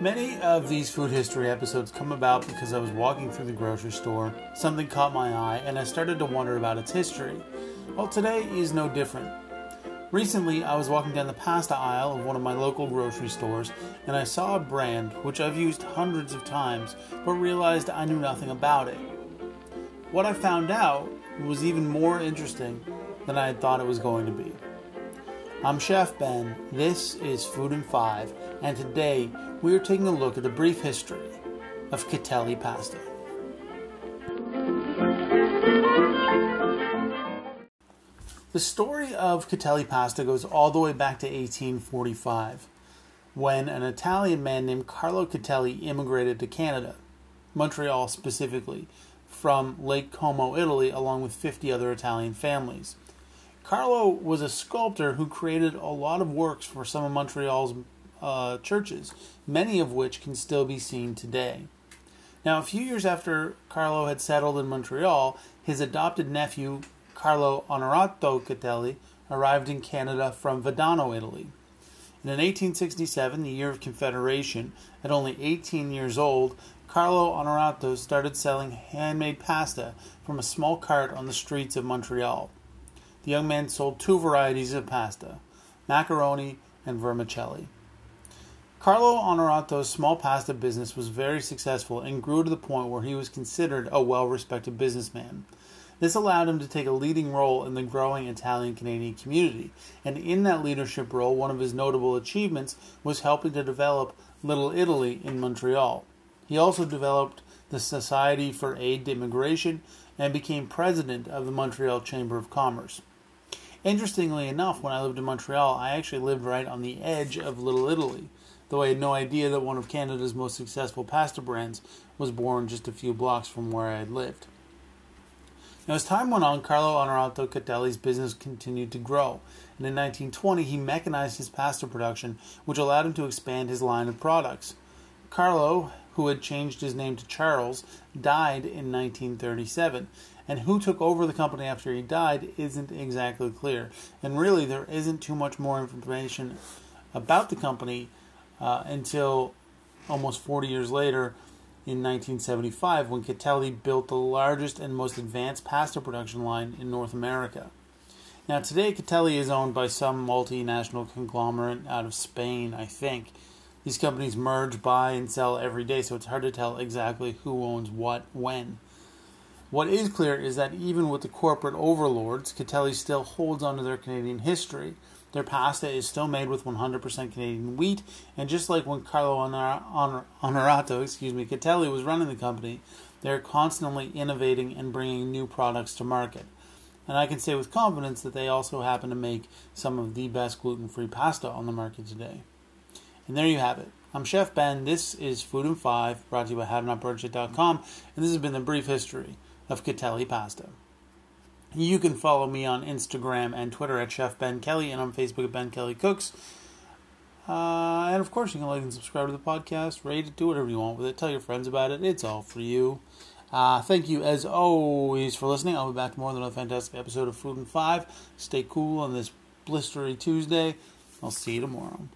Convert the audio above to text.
Many of these food history episodes come about because I was walking through the grocery store, something caught my eye, and I started to wonder about its history. Well, today is no different. Recently, I was walking down the pasta aisle of one of my local grocery stores and I saw a brand which I've used hundreds of times but realized I knew nothing about it. What I found out was even more interesting than I had thought it was going to be. I'm Chef Ben, this is Food in 5, and today we are taking a look at the brief history of Catelli pasta. The story of Catelli pasta goes all the way back to 1845, when an Italian man named Carlo Catelli immigrated to Canada, Montreal specifically, from Lake Como, Italy, along with 50 other Italian families. Carlo was a sculptor who created a lot of works for some of Montreal's uh, churches, many of which can still be seen today. Now, a few years after Carlo had settled in Montreal, his adopted nephew Carlo Onorato Catelli arrived in Canada from Vedano, Italy. And in 1867, the year of Confederation, at only 18 years old, Carlo Onorato started selling handmade pasta from a small cart on the streets of Montreal. The young man sold two varieties of pasta, macaroni and vermicelli. Carlo Onorato's small pasta business was very successful and grew to the point where he was considered a well respected businessman. This allowed him to take a leading role in the growing Italian Canadian community, and in that leadership role, one of his notable achievements was helping to develop Little Italy in Montreal. He also developed the Society for Aid to Immigration and became president of the Montreal Chamber of Commerce. Interestingly enough, when I lived in Montreal, I actually lived right on the edge of Little Italy, though I had no idea that one of Canada's most successful pasta brands was born just a few blocks from where I had lived. Now, as time went on, Carlo Onorato Catelli's business continued to grow, and in 1920 he mechanized his pasta production, which allowed him to expand his line of products. Carlo, who had changed his name to Charles, died in 1937, and who took over the company after he died isn't exactly clear. And really, there isn't too much more information about the company uh, until almost 40 years later in 1975 when Catelli built the largest and most advanced pasta production line in North America. Now, today, Catelli is owned by some multinational conglomerate out of Spain, I think. These companies merge, buy, and sell every day, so it's hard to tell exactly who owns what when. What is clear is that even with the corporate overlords, Catelli still holds onto their Canadian history. Their pasta is still made with 100% Canadian wheat, and just like when Carlo Onorato, excuse me, Catelli was running the company, they're constantly innovating and bringing new products to market. And I can say with confidence that they also happen to make some of the best gluten-free pasta on the market today. And there you have it. I'm Chef Ben. This is Food and Five, brought to you by HowToNotBurnShit.com, and this has been the brief history of Catelli pasta. You can follow me on Instagram and Twitter at Chef Ben Kelly and on Facebook at Ben Kelly Cooks. Uh, and of course, you can like and subscribe to the podcast, rate it, do whatever you want with it. Tell your friends about it. It's all for you. Uh, thank you, as always, for listening. I'll be back tomorrow with another fantastic episode of Food and Five. Stay cool on this blistery Tuesday. I'll see you tomorrow.